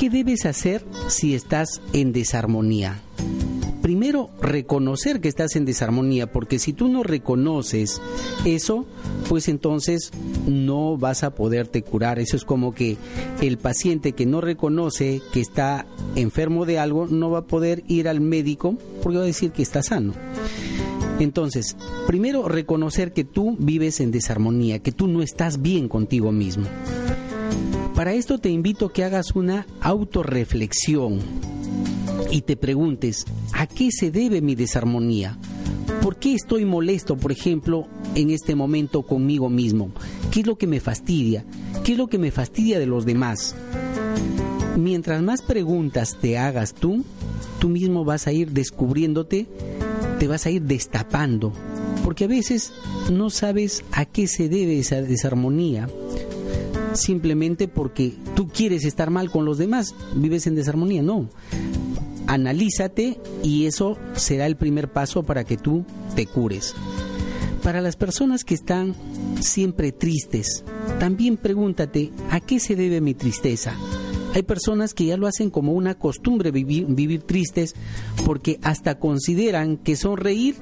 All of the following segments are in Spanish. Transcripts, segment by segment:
¿Qué debes hacer si estás en desarmonía? primero reconocer que estás en desarmonía, porque si tú no reconoces eso, pues entonces no vas a poderte curar. Eso es como que el paciente que no reconoce que está enfermo de algo no va a poder ir al médico porque va a decir que está sano. Entonces, primero reconocer que tú vives en desarmonía, que tú no estás bien contigo mismo. Para esto te invito a que hagas una autorreflexión y te preguntes, ¿a qué se debe mi desarmonía? ¿Por qué estoy molesto, por ejemplo, en este momento conmigo mismo? ¿Qué es lo que me fastidia? ¿Qué es lo que me fastidia de los demás? Mientras más preguntas te hagas tú, tú mismo vas a ir descubriéndote, te vas a ir destapando, porque a veces no sabes a qué se debe esa desarmonía, simplemente porque tú quieres estar mal con los demás, vives en desarmonía, no analízate y eso será el primer paso para que tú te cures. Para las personas que están siempre tristes, también pregúntate, ¿a qué se debe mi tristeza? Hay personas que ya lo hacen como una costumbre vivir, tristes porque hasta consideran que sonreír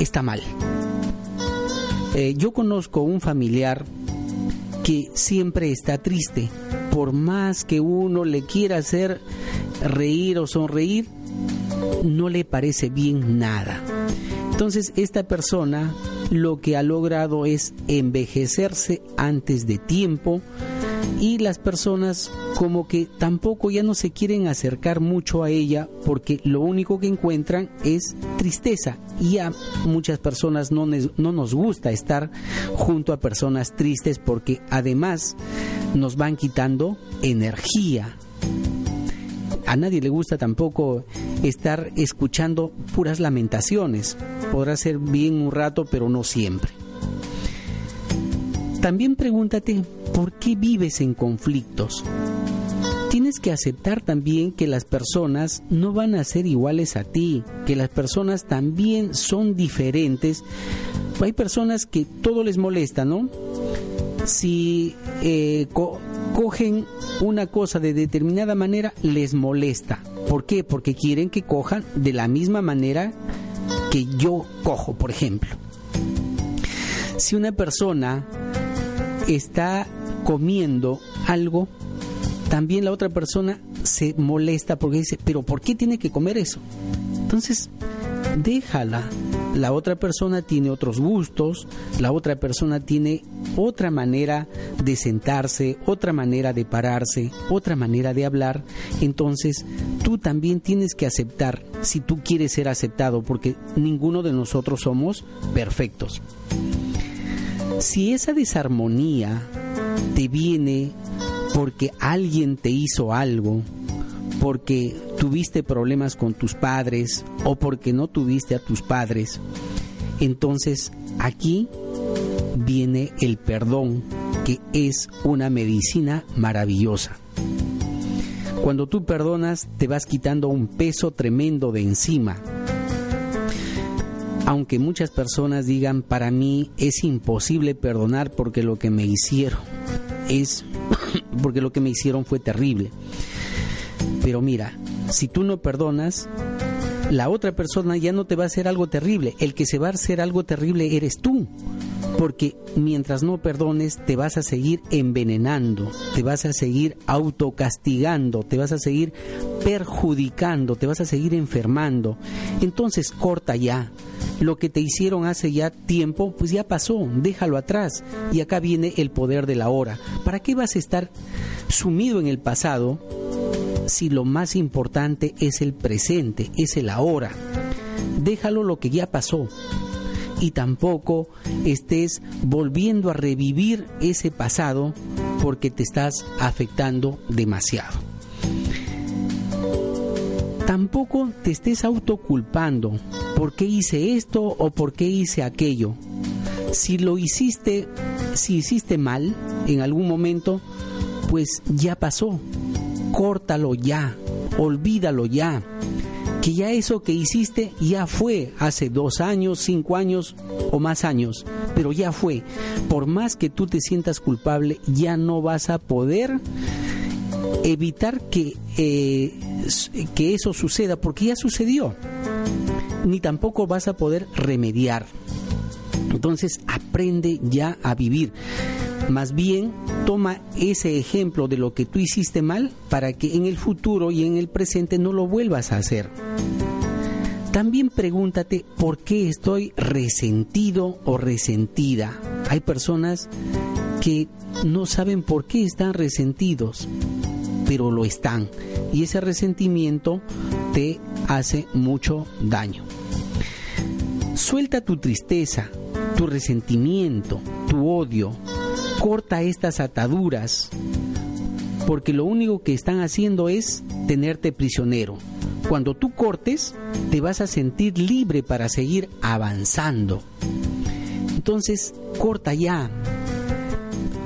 está mal. Eh, yo conozco un familiar siempre está triste, por más que uno le quiera hacer reír o sonreír, no le parece bien nada. Entonces esta persona lo que ha logrado es envejecerse antes de tiempo y las personas como que tampoco ya no se quieren acercar mucho a ella porque lo único que encuentran es tristeza y a muchas personas no, no nos gusta estar junto a personas tristes porque además nos van quitando energía a nadie le gusta tampoco estar escuchando puras lamentaciones. Podrá ser bien un rato, pero no siempre. También pregúntate, ¿por qué vives en conflictos? Tienes que aceptar también que las personas no van a ser iguales a ti, que las personas también son diferentes. Hay personas que todo les molesta, ¿no? Si eh, cogen una cosa de determinada manera, les molesta. ¿Por qué? Porque quieren que cojan de la misma manera que yo cojo, por ejemplo. Si una persona está comiendo algo, también la otra persona se molesta porque dice, pero ¿por qué tiene que comer eso? Entonces, déjala. La otra persona tiene otros gustos, la otra persona tiene otra manera de sentarse, otra manera de pararse, otra manera de hablar. Entonces, tú también tienes que aceptar si tú quieres ser aceptado, porque ninguno de nosotros somos perfectos. Si esa desarmonía te viene porque alguien te hizo algo, porque tuviste problemas con tus padres o porque no tuviste a tus padres. Entonces aquí viene el perdón, que es una medicina maravillosa. Cuando tú perdonas te vas quitando un peso tremendo de encima. Aunque muchas personas digan, para mí es imposible perdonar porque lo que me hicieron es porque lo que me hicieron fue terrible. Pero mira, si tú no perdonas, la otra persona ya no te va a hacer algo terrible. El que se va a hacer algo terrible eres tú. Porque mientras no perdones, te vas a seguir envenenando, te vas a seguir autocastigando, te vas a seguir perjudicando, te vas a seguir enfermando. Entonces corta ya. Lo que te hicieron hace ya tiempo, pues ya pasó, déjalo atrás. Y acá viene el poder de la hora. ¿Para qué vas a estar sumido en el pasado si lo más importante es el presente, es el ahora. Déjalo lo que ya pasó y tampoco estés volviendo a revivir ese pasado porque te estás afectando demasiado. Tampoco te estés autoculpando por qué hice esto o por qué hice aquello. Si lo hiciste, si hiciste mal en algún momento, pues ya pasó córtalo ya, olvídalo ya, que ya eso que hiciste ya fue hace dos años, cinco años o más años, pero ya fue. Por más que tú te sientas culpable, ya no vas a poder evitar que, eh, que eso suceda, porque ya sucedió, ni tampoco vas a poder remediar. Entonces aprende ya a vivir. Más bien, toma ese ejemplo de lo que tú hiciste mal para que en el futuro y en el presente no lo vuelvas a hacer. También pregúntate por qué estoy resentido o resentida. Hay personas que no saben por qué están resentidos, pero lo están. Y ese resentimiento te hace mucho daño. Suelta tu tristeza, tu resentimiento, tu odio. Corta estas ataduras, porque lo único que están haciendo es tenerte prisionero. Cuando tú cortes, te vas a sentir libre para seguir avanzando. Entonces, corta ya.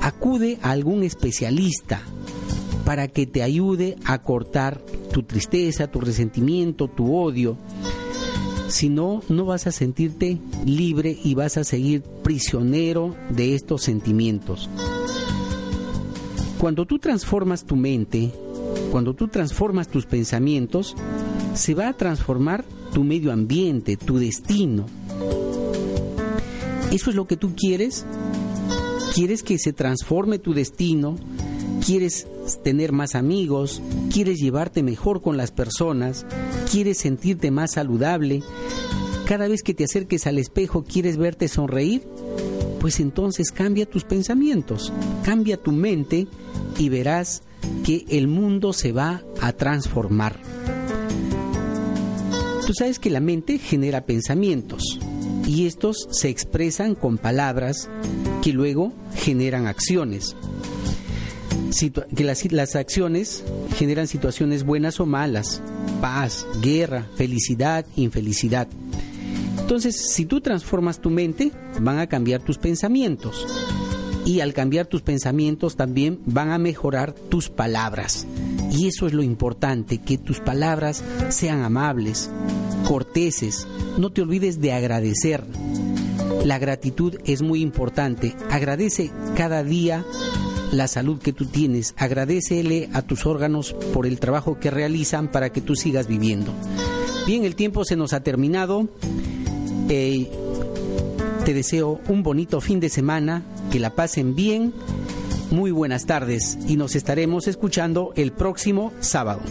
Acude a algún especialista para que te ayude a cortar tu tristeza, tu resentimiento, tu odio. Si no, no vas a sentirte libre y vas a seguir prisionero de estos sentimientos. Cuando tú transformas tu mente, cuando tú transformas tus pensamientos, se va a transformar tu medio ambiente, tu destino. ¿Eso es lo que tú quieres? ¿Quieres que se transforme tu destino? ¿Quieres tener más amigos? ¿Quieres llevarte mejor con las personas? ¿Quieres sentirte más saludable? Cada vez que te acerques al espejo, ¿quieres verte sonreír? Pues entonces cambia tus pensamientos, cambia tu mente y verás que el mundo se va a transformar. Tú sabes que la mente genera pensamientos y estos se expresan con palabras que luego generan acciones. Que las, acciones generan situaciones buenas o malas, paz, guerra, felicidad, infelicidad. Entonces, si tú transformas tu mente, van a cambiar tus pensamientos. Y al cambiar tus pensamientos también van a mejorar tus palabras. Y eso es lo importante, que tus palabras sean amables, corteses. No te olvides de agradecer. La gratitud es muy importante. Agradece cada día la salud que tú tienes. Agradecele a tus órganos por el trabajo que realizan para que tú sigas viviendo. Bien, el tiempo se nos ha terminado. Eh, te deseo un bonito fin de semana, que la pasen bien muy buenas tardes y nos estaremos escuchando el próximo sábado.